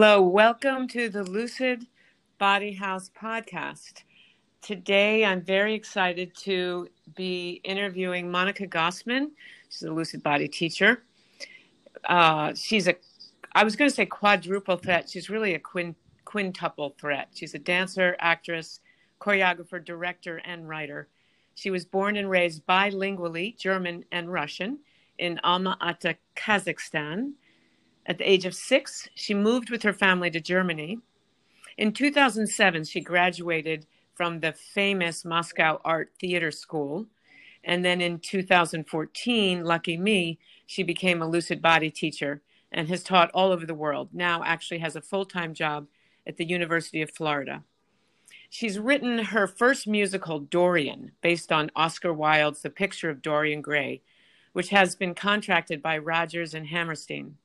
Hello, welcome to the Lucid Body House podcast. Today, I'm very excited to be interviewing Monika Gossmann. She's a Lucid Body teacher. Uh, she's a, I was going to say quadruple threat. She's really a quin, quintuple threat. She's a dancer, actress, choreographer, director, and writer. She was born and raised bilingually, German and Russian, in Alma Ata, Kazakhstan at the age of six, she moved with her family to Germany. In 2007, she graduated from the famous Moscow Art Theater School. And then in 2014, lucky me, she became a lucid body teacher and has taught all over the world. Now, actually, has a full time job at the University of Florida. She's written her first musical, Dorian, based on Oscar Wilde's The Picture of Dorian Gray, which has been contracted by Rodgers and Hammerstein.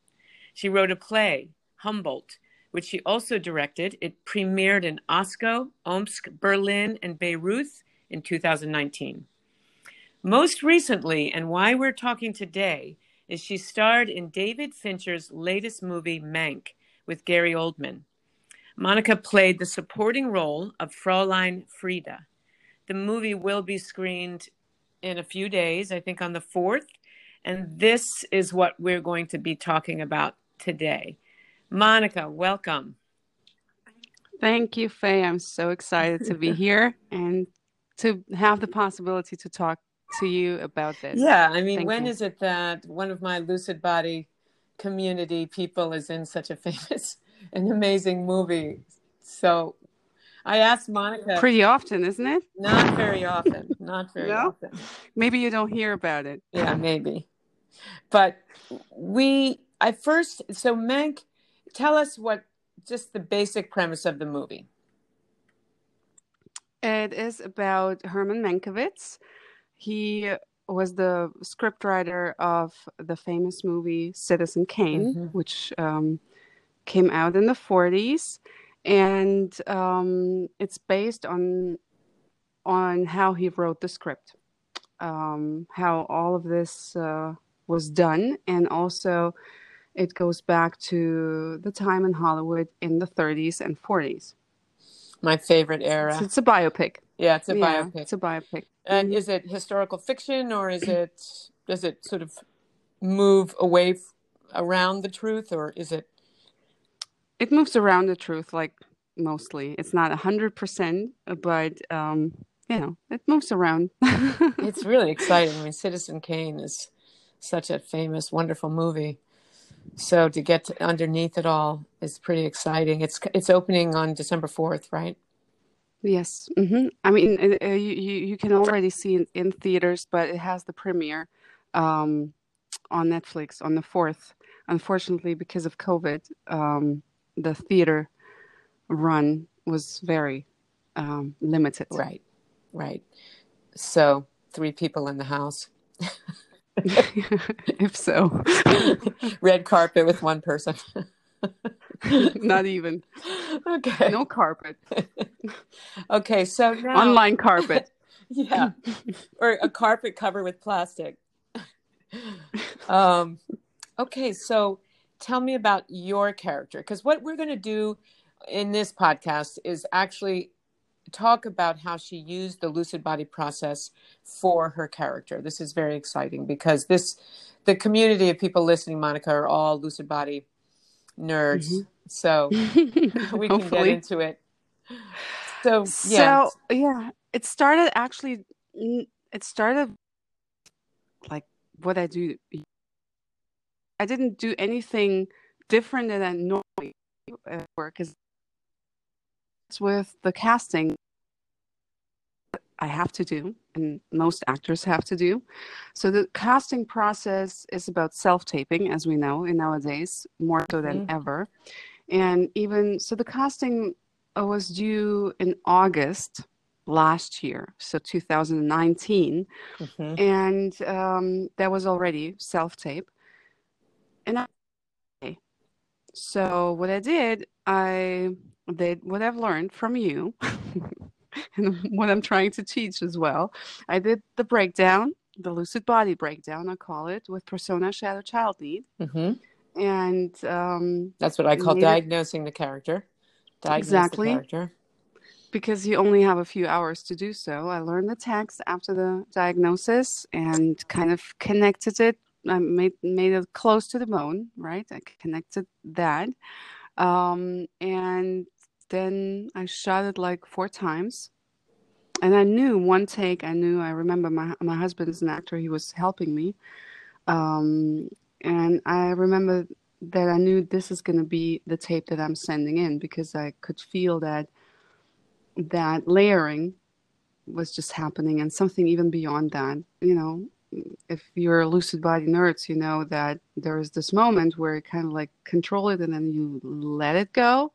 She wrote a play, Humboldt, which she also directed. It premiered in Oslo, Omsk, Berlin, and Beirut in 2019. Most recently, and why we're talking today, is she starred in David Fincher's latest movie, Mank, with Gary Oldman. Monica played the supporting role of Fraulein Frida. The movie will be screened in a few days, I think on the 4th, and this is what we're going to be talking about today. Monika, welcome. Thank you, Fay. I'm so excited to be here and to have the possibility to talk to you about this. Yeah, I mean, Thank when you. is it that one of my lucid body community people is in such a famous and amazing movie? So I asked Monika. Pretty often, isn't it? Not very often. Not very no? often. Maybe you don't hear about it. Yeah, maybe. But we I first, so Mank, tell us what just the basic premise of the movie. It is about Herman Mankiewicz. He was the scriptwriter of the famous movie Citizen Kane, mm-hmm. which um, came out in the 40s, and um, it's based on on how he wrote the script, um, how all of this uh, was done, and also it goes back to the time in Hollywood in the 30s and 40s. My favorite era. it's a biopic. Yeah, it's a yeah, biopic. It's a biopic. And mm-hmm. is it historical fiction or is it does it sort of move away f- around the truth or is it It moves around the truth like mostly. It's not 100%, but um you know, it moves around. it's really exciting. I mean, Citizen Kane is such a famous, wonderful movie so to get to underneath it all is pretty exciting. It's it's opening on December fourth, right? Yes. Mm-hmm. I mean, uh, you you can already see it in theaters, but it has the premiere um, on Netflix on the fourth. Unfortunately, because of COVID, um, the theater run was very um, limited. Right. Right. So three people in the house. if so. Red carpet with one person. Not even. Okay. No carpet. okay, so now online carpet. yeah. Or a carpet covered with plastic. Um okay, so tell me about your character because what we're going to do in this podcast is actually talk about how she used the lucid body process for her character. This is very exciting because this the community of people listening, Monika, are all lucid body nerds. Mm-hmm. So we can get into it. So yeah. So yeah, it started actually it started like what I do I didn't do anything different than I normally work because with the casting I have to do, and most actors have to do. So the casting process is about self-taping, as we know in nowadays, more so than mm-hmm. ever. And even so, the casting was due in August last year, so 2019, mm-hmm. and um, that was already self-tape. And I, so what I did, I did what I've learned from you. and what I'm trying to teach as well. I did the breakdown, the lucid body breakdown, I call it, with persona shadow child need. Mm-hmm. and um, that's what I call it- diagnosing the character. Diagnose Exactly. the character. because you only have a few hours to do so. I learned the text after the diagnosis and kind of connected it. I made made it close to the bone, right? I connected that, um, and then I shot it like four times. And I knew one take. I knew. I remember my my husband is an actor. He was helping me, um, and I remember that I knew this is going to be the tape that I'm sending in because I could feel that that layering was just happening and something even beyond that you know if you're a lucid body nerds you know that there's this moment where you kind of like control it and then you let it go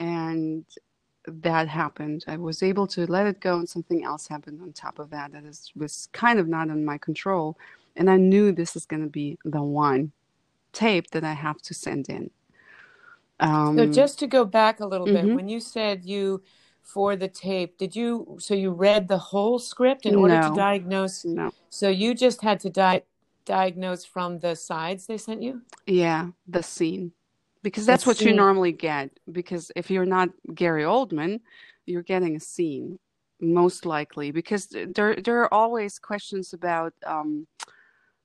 and that happened i was able to let it go and something else happened on top of that that is, was kind of not in my control and i knew this is going to be the one tape that i have to send in um, So just to go back a little bit, Mhm. when you said you for the tape, did you so you read the whole script in order to diagnose? no So you just had to di- diagnose from the sides they sent you? Yeah, the scene. Because that's what you normally get. Because if you're not Gary Oldman, you're getting a scene, most likely. Because there there are always questions about um,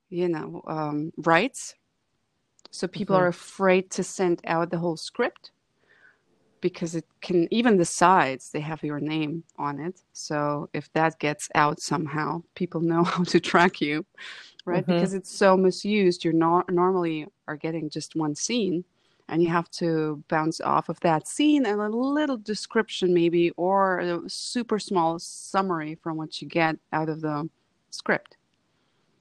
you know, um, rights. So people Mhm. are afraid to send out the whole script because it can even the sides they have your name on it. So if that gets out somehow, people know how to track you, right? Mhm. Because it's so misused. You're not normally are getting just one scene, and you have to bounce off of that scene and a little description maybe, or a super small summary from what you get out of the script.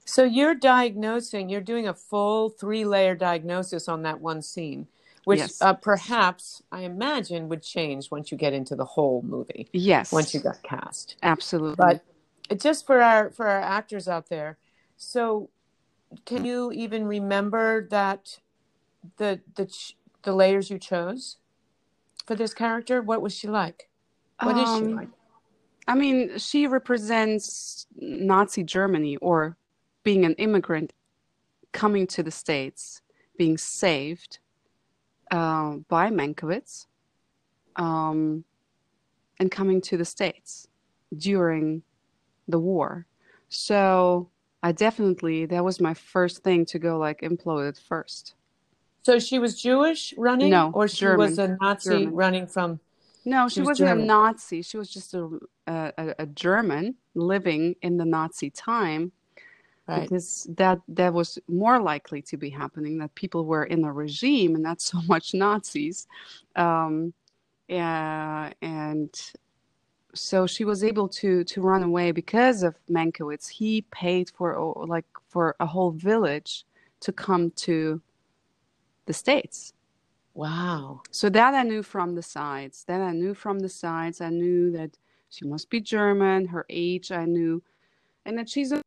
So you're diagnosing, you're doing a full three layer diagnosis on that one scene, which Yes. uh, perhaps I imagine would change once you get into the whole movie, Yes, once you got cast. absolutely. But just for our for our actors out there, so can you even remember that the the ch- the layers you chose for this character? What was she like? What is she Um, like? I mean, she represents Nazi Germany or being an immigrant coming to the States, being saved uh, by Mankiewicz, um, and coming to the States during the war. So I definitely, that was my first thing to go like imploded first. So she was Jewish running, No, or she German. was a Nazi German. running from. No, She she, was wasn't German. a Nazi. She was just a, a, a- German living in the Nazi time. Right. because that that was more likely to be happening that people were in a regime and not so much Nazis um, yeah, and so she was able to to run away because of Mankiewicz he paid for like for a whole village to come to the states Wow. so that I knew from the sides. That I knew from the sides. I knew that she must be German. Her age, I knew, and that she's a,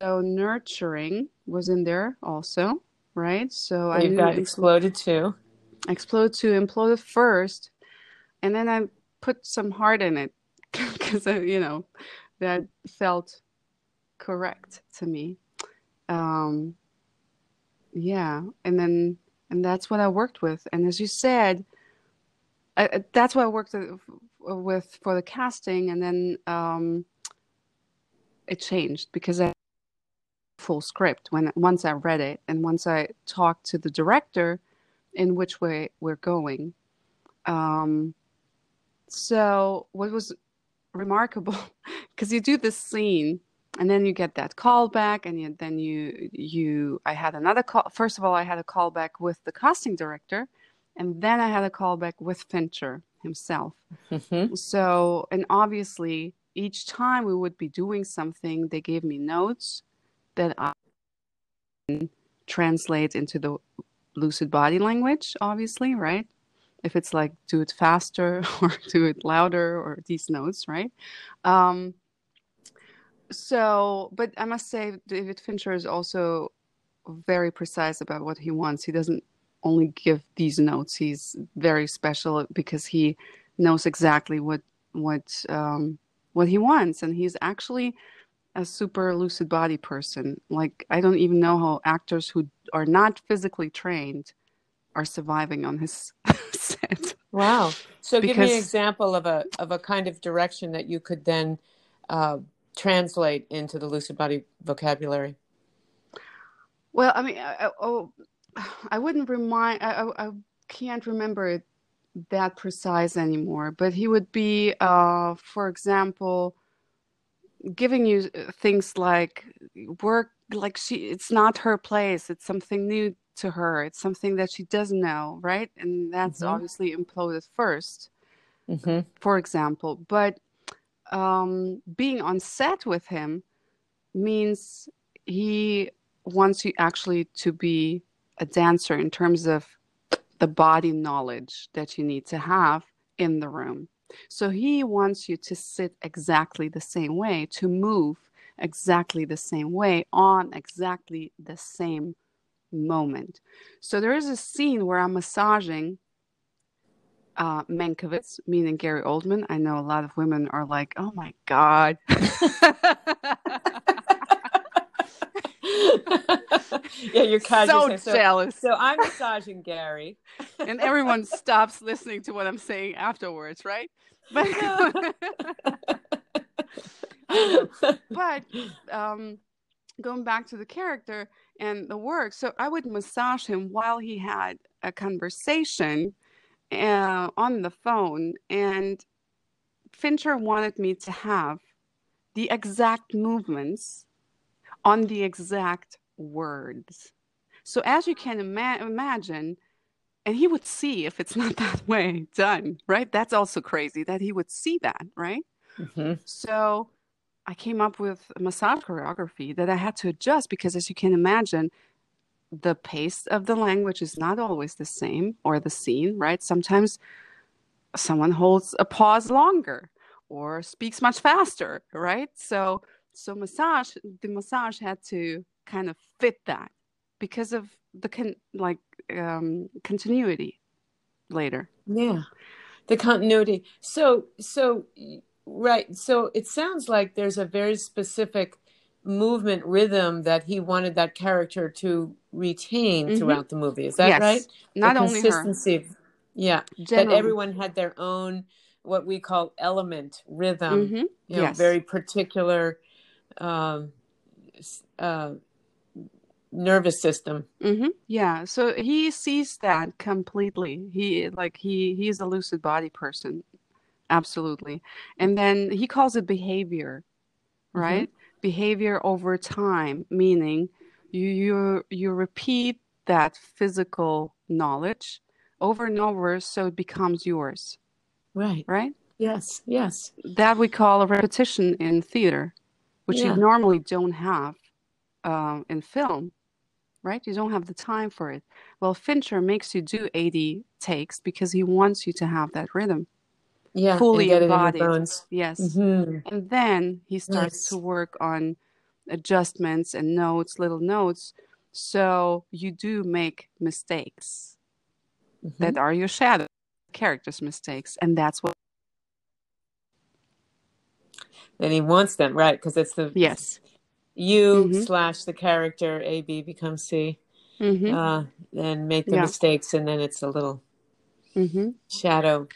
so nurturing was in there also, right? So I knew got impl- exploded too. explode to implode first, and then I put some heart in it because you know that felt correct to me. Um, yeah, and then and that's what I worked with. And as you said, I, that's what I worked with for the casting, and then um, it changed because I full script when once I read it and once I talked to the director in which way we're going. Um, so what was remarkable because you do this scene and then you get that call back and you, then you you I had another call first of all I had a call back with the casting director and then I had a call back with Fincher himself hmm so, and obviously, each time we would be doing something, they gave me notes that I translate into the lucid body language, obviously, right? If it's like do it faster or do it louder or these notes, right? Um, so, but I must say, David Fincher is also very precise about what he wants. He doesn't only give these notes. He's very special because he knows exactly what what um, what he wants, and he's actually a super lucid body person. Like I don't even know how actors who are not physically trained are surviving on his set. Wow. So give me an example of a of a kind of direction that you could then uh, translate into the lucid body vocabulary. Well, I mean, I, oh, I wouldn't remind. I, I, can't remember it that precise anymore. But he would be, uh, for example, giving you things like work. Like she, it's not her place. It's something new to her. It's something that she doesn't know, right? And that's Mhm. obviously imploded first. hmm for example. But um, being on set with him means he wants you actually to be a dancer in terms of the body knowledge that you need to have in the room. So he wants you to sit exactly the same way, to move exactly the same way on exactly the same moment. So there is a scene where I'm massaging uh, Mankiewicz, meaning Gary Oldman. I know a lot of women are like, "Oh my god." yeah, you're so so, jealous. so I'm massaging Gary. and everyone stops listening to what I'm saying afterwards, right? But but um, going back to the character and the work, so I would massage him while he had a conversation uh, on the phone, and Fincher wanted me to have the exact movements on the exact words. So as you can ima- imagine, and he would see if it's not that way done, right? That's also crazy that he would see that, right? Mhm. So I came up with a massage choreography that I had to adjust because, as you can imagine, the pace of the language is not always the same or the scene, right? Sometimes someone holds a pause longer or speaks much faster, right? So, so massage, the massage had to kind of fit that because of the con- like um, continuity later. Yeah, the continuity. So, so right. So it sounds like there's a very specific movement rhythm that he wanted that character to retain Mhm. throughout the movie. Is that yes, right? not the only her, consistency. Yeah, that everyone had their own what we call element rhythm. Mhm. You know, Yes. very particular um, uh, nervous system. hmm Yeah. So he sees that completely. He like he he's a lucid body person, absolutely. And then he calls it behavior, right? Behavior over time, meaning you you you repeat that physical knowledge over and over so it becomes yours, Right. right? Yes. Yes. That we call a repetition in theater, which Yeah. you normally don't have um, in film, right? You don't have the time for it. Well, Fincher makes you do 80 takes because he wants you to have that rhythm Yeah. fully and get it in your embodied. bones. Yes. Mhm. And then he starts Nice. to work on adjustments and notes, little notes. So you do make mistakes Mhm. that are your shadow characters' mistakes. And that's what, And he wants them, right? Because it's the yes. you Mhm. slash the character A B becomes C, hmm uh, and make the Yeah. mistakes, and then it's a little hmm shadow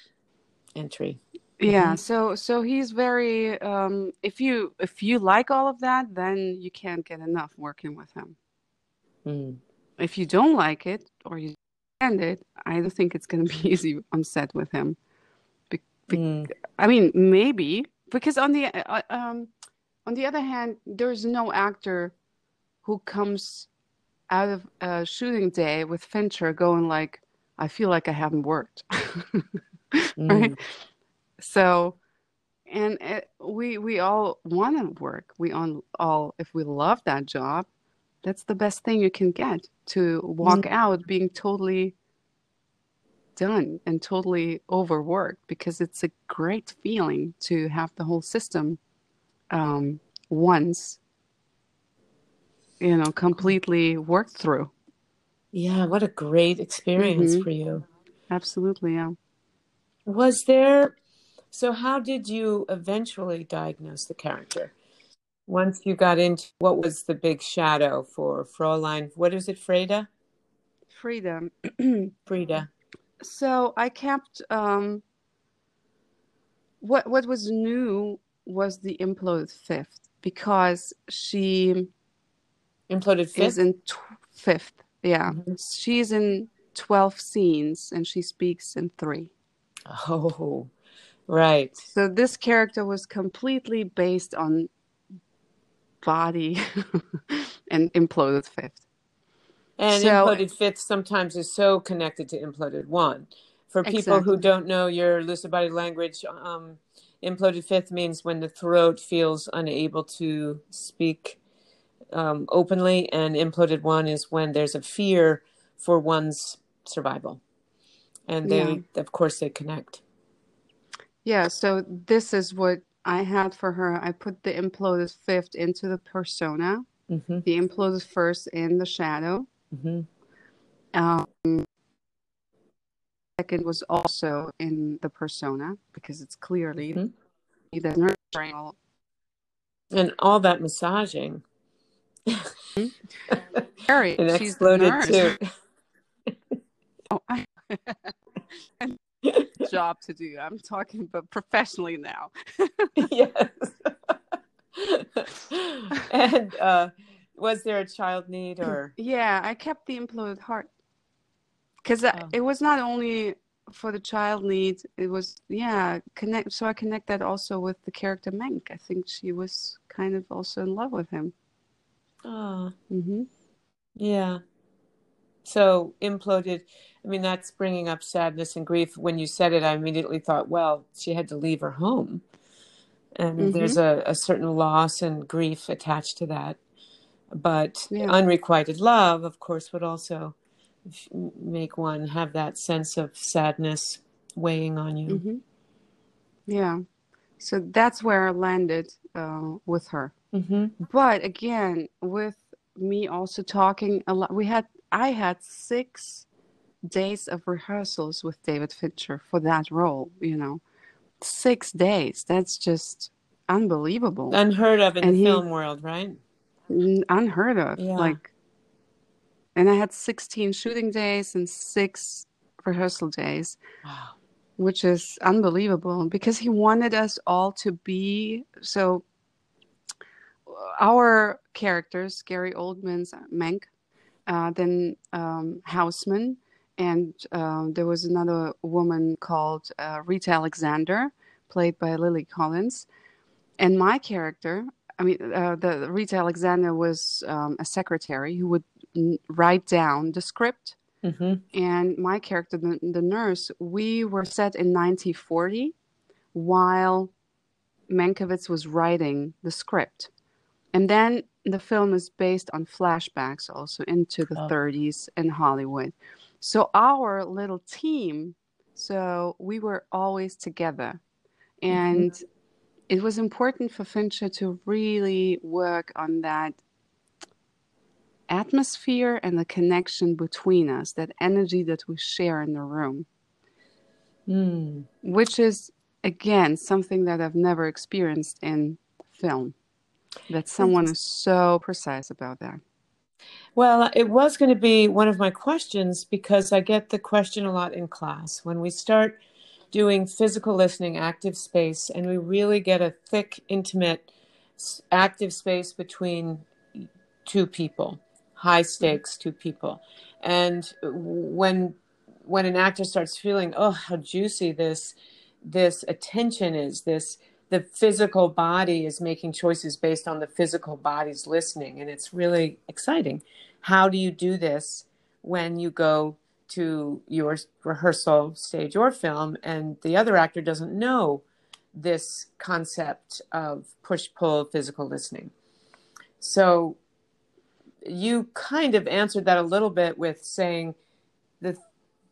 entry. Yeah, Mhm. so so he's very um if you if you like all of that, then you can't get enough working with him. Mm. If you don't like it or you stand it, I don't think it's going to be easy on set with him. Be- be- Mm. I mean, maybe because on the uh, um on the other hand, there's no actor who comes out of a shooting day with Fincher going like, I feel like I haven't worked. right? Mm. So, and it, we we all want to work. We all, all, if we love that job, that's the best thing you can get to walk out being totally done and totally overworked because it's a great feeling to have the whole system um, once, you know, completely worked through. Yeah, what a great experience Mhm. for you. Absolutely, yeah. Was there, so how did you eventually diagnose the character? once you got into what was the big shadow for Fräulein? What is it, Freda? Freedom. Frida. So I kept um, what what was new was the imploded fifth because she Imploded fifth is in tw- fifth. Yeah, Mhm. she's in twelve scenes and she speaks in three. Oh, right. So this character was completely based on body and imploded fifth. And So- imploded fifth sometimes is so connected to imploded one. For people who don't know your lucid body language, um, imploded fifth means when the throat feels unable to speak um, openly, and imploded one is when there's a fear for one's survival. And they, of course, they connect. Yeah, so this is what I had for her. I put the imploded fifth into the persona, hmm the imploded first in the shadow. hmm Um, second was also in the persona because it's clearly Mhm. the nurturing. all- And all that massaging. Harry, It she's the exploded nurse. too. Oh, I job to do. I'm talking but professionally now. yes. and uh, was there a child need or? Yeah, I kept the imploded heart because Oh. it was not only for the child need. It was yeah connect. So I connect that also with the character Mank. I think she was kind of also in love with him. Oh, hmm yeah. So imploded. I mean, that's bringing up sadness and grief. When you said it, I immediately thought, well, she had to leave her home. And Mhm. there's a, a certain loss and grief attached to that. But Yeah. unrequited love, of course, would also make one have that sense of sadness weighing on you. hmm Yeah. So that's where I landed uh, with her. hmm But again, with me also talking a lot, we had I had six days of rehearsals with David Fincher for that role. You know, six days. That's just unbelievable, Unheard of in And the he- film world, right? Unheard of. Yeah. Like, and I had sixteen shooting days and six rehearsal days. Wow. which is unbelievable because he wanted us all to be so our characters gary oldman's uh, mank uh, then um, houseman and um, there was another woman called uh, rita alexander played by lily collins. And my character i mean uh, the rita alexander was um, a secretary who would n- write down the script. Hmm and my character, the, the nurse, we were set in 1940 while Mankiewicz was writing the script. And then the film is based on flashbacks also into the Oh. 30s in Hollywood. So our little team, so we were always together. And it was important for Fincher to really work on that atmosphere and the connection between us, that energy that we share in the room, Mm. which is, again, something that I've never experienced in film. That someone is so precise about that. Well, it was going to be one of my questions because I get the question a lot in class. When we start doing physical listening, active space, and we really get a thick, intimate, active space between two people, high stakes two people. And when when an actor starts feeling, oh, how juicy this this attention is, this the physical body is making choices based on the physical body's listening, and it's really exciting. How do you do this when you go to your rehearsal stage or film, and the other actor doesn't know this concept of push pull physical listening? So you kind of answered that a little bit with saying the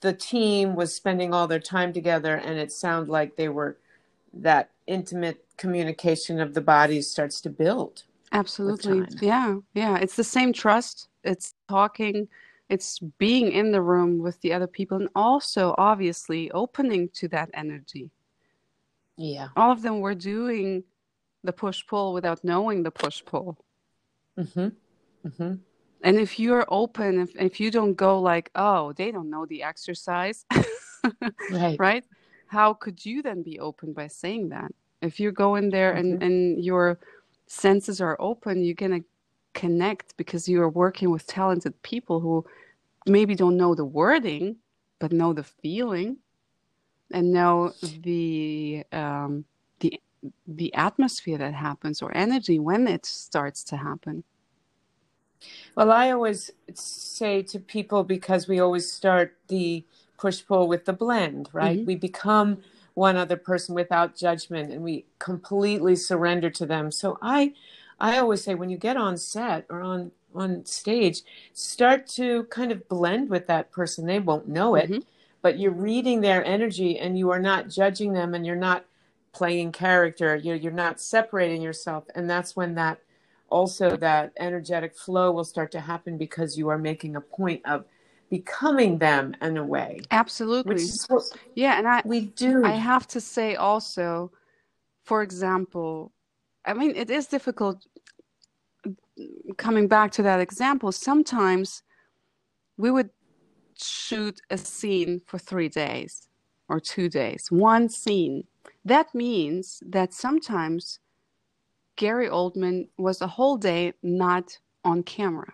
the team was spending all their time together and it sounded like they were that intimate communication of the bodies starts to build Absolutely. Yeah. Yeah. It's the same trust. It's talking, it's being in the room with the other people, and also obviously opening to that energy. yeah All of them were doing the push pull without knowing the push pull. Mm-hmm. Mm-hmm. And if you're open, if, if you don't go like, oh, they don't know the exercise, Right. right? How could you then be open by saying that? If you go in there and, Mhm. and your senses are open, you're going to connect because you are working with talented people who maybe don't know the wording, but know the feeling and know the um, the the atmosphere that happens or energy when it starts to happen. Well, I always say to people because we always start the push pull with the blend, right? Mhm. We become one other person without judgment and we completely surrender to them. So I I always say when you get on set or on on stage, start to kind of blend with that person. They won't know it, Mhm. but you're reading their energy and you are not judging them and you're not playing character. You're you're not separating yourself and that's when that also that energetic flow will start to happen because you are making a point of becoming them in a way Absolutely. which is what Yeah, and I we do I have to say also, for example, I mean, it is difficult mm, coming back to that example. Sometimes we would shoot a scene for three days or two days, one scene. That means that sometimes Gary Oldman was a whole day not on camera.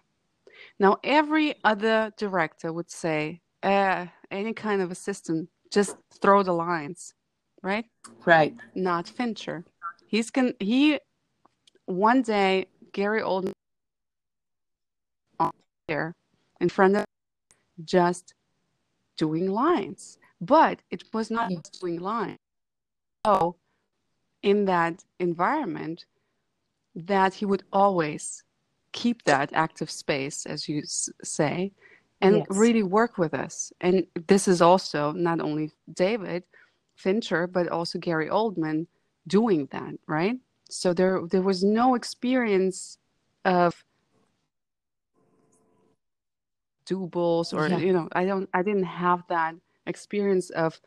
Now, every other director would say, uh, any kind of assistant, just throw the lines, right? right Not Fincher. He's going he one day Gary Oldman on there in front of just doing lines, but it was not just doing lines. So, in that environment, that he would always keep that active space, as you s- say, and Yes. really work with us. And this is also not only David Fincher, but also Gary Oldman doing that, right? So there, there was no experience of doables or Yeah. you know i don't i didn't have that experience of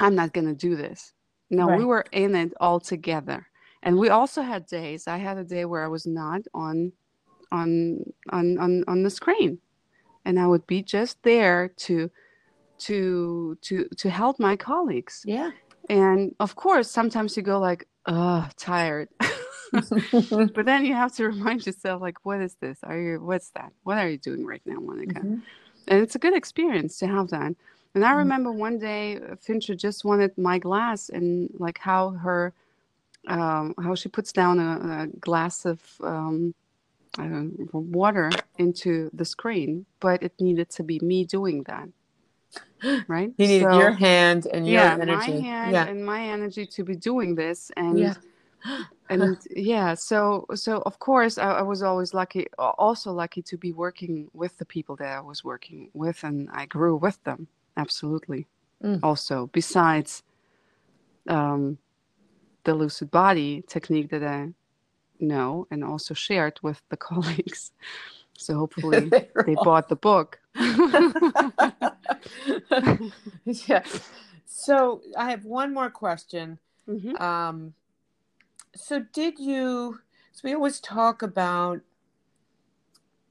i'm not going to do this no we were in it all together and we also had days i had a day where i was not on on on on, on the screen. And i would be just there to to to to help my colleagues. Yeah. And of course sometimes you go like oh tired. But then you have to remind yourself like what is this? Are you what's that? What are you doing right now monika? Mhm. and it's a good experience to have that. And i Mhm. remember one day uh, fincher just wanted my glass and like how her um, how she puts down a, a glass of um, I water into the screen but it needed to be me doing that right? You needed So- your hand and your yeah energy. my hand yeah. and my energy to be doing this and yeah. and yeah so so of course I, I was always lucky also lucky to be working with the people that i was working with and i grew with them absolutely. Mm. also besides um, the lucid body technique that i know and also shared with the colleagues so hopefully all- bought the book yeah so i have one more question Mhm. Um, so did you? So we always talk about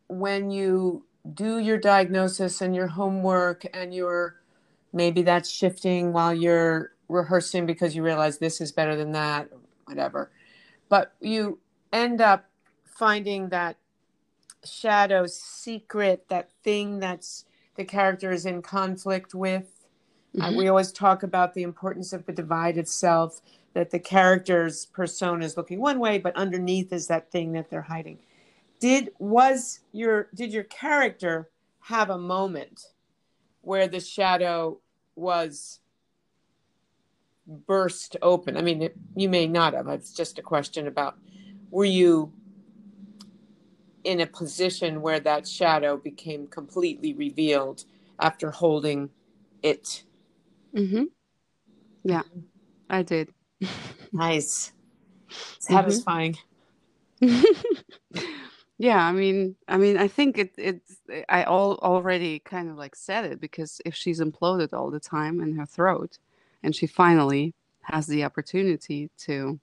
when you do your diagnosis and your homework, and you're maybe that's shifting while you're rehearsing because you realize this is better than that, whatever. But you end up finding that shadow secret, that thing that's the character is in conflict with. Uh, Mhm. we always talk about the importance of the divided self, that the character's persona is looking one way, but underneath is that thing that they're hiding. Did was your did your character have a moment where the shadow was burst open? I mean, it, you may not have. It's just a question about were you in a position where that shadow became completely revealed after holding it Mhm. yeah i did Nice. Mm-hmm. Satisfying. yeah i mean i mean i think it it's i all already kind of like said it because if she's imploded all the time in her throat and she finally has the opportunity to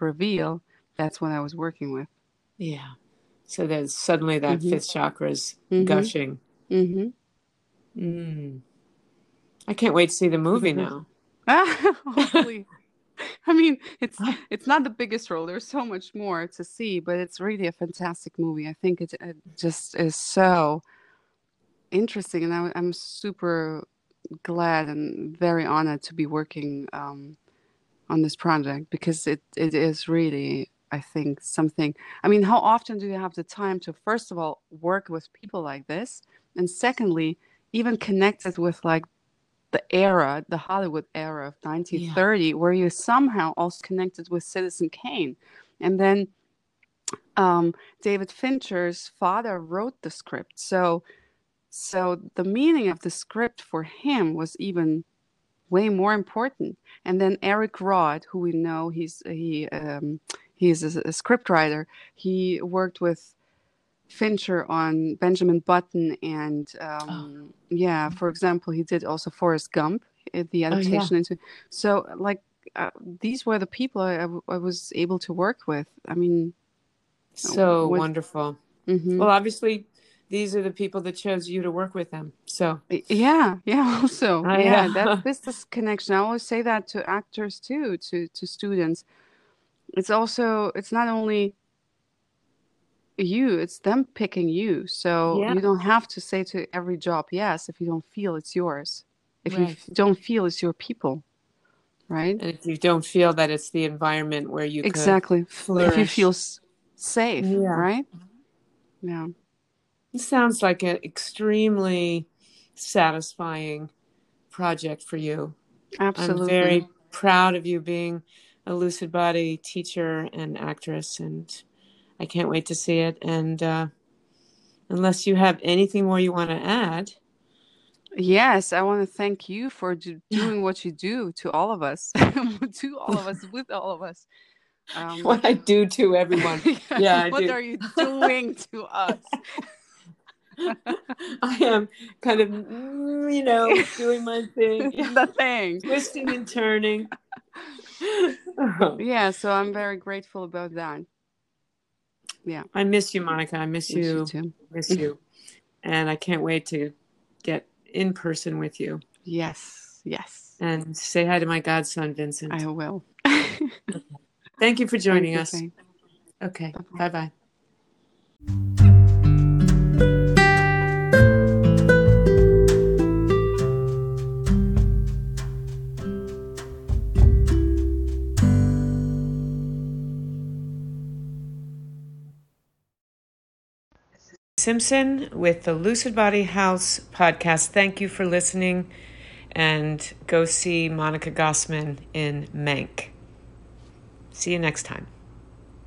reveal, that's what I was working with. Yeah. So there's suddenly that Mhm. fifth chakra is Mhm. gushing. hmm Mm. I can't wait to see the movie now. Hopefully. I mean, it's it's not the biggest role. There's so much more to see, but it's really a fantastic movie. I think it, it just is so interesting, and I, I'm super glad and very honored to be working um, on this project because it, it is really, I think, something. I mean, how often do you have the time to, first of all, work with people like this? And secondly, even connected with like the era, the Hollywood era of 1930, where you somehow also connected with Citizen Kane. And then um, David Fincher's father wrote the script. So, so the meaning of the script for him was even way more important. And then Eric Roth, who we know he's he um, he's a, a script writer. He worked with Fincher on Benjamin Button and um, yeah, for example, he did also Forrest Gump, uh, the Oh, yeah. adaptation into. So like uh, these were the people I, I, was able to work with. I mean, So With- wonderful. mhm. Well, obviously, these are the people that chose you to work with them. So, Yeah, yeah. Also, I yeah, know. that's this this connection. I always say that to actors too, to to students. It's also it's not only you, it's them picking you. So Yeah. you don't have to say to every job yes if you don't feel it's yours. If you Right. f- don't feel it's your people, right? and if you don't feel that it's the environment where you could Exactly. If you feel s- safe, Yeah. right? Yeah. It sounds like an extremely satisfying project for you. Absolutely. I'm very proud of you being a lucid body teacher and actress, and I can't wait to see it. And uh, unless you have anything more you want to add, Yes, I want to thank you for do, doing what you do to all of us, to all of us, with all of us. Um, what I do to everyone, Yeah, I what do. are you doing to us? I am kind of, mm, you know, doing my thing, the thing. twisting and turning. Yeah, so I'm very grateful about that. Yeah. I miss you, Monika. I miss Miss you. too. Miss you. And I can't wait to get in person with you Yes, yes, and say hi to my godson, Vincent. I will. Thank you for joining you, us. Okay. Bye bye. Simpson with the Lucid Body House podcast. Thank you for listening and go see Monika Gossmann in Mank. See you next time.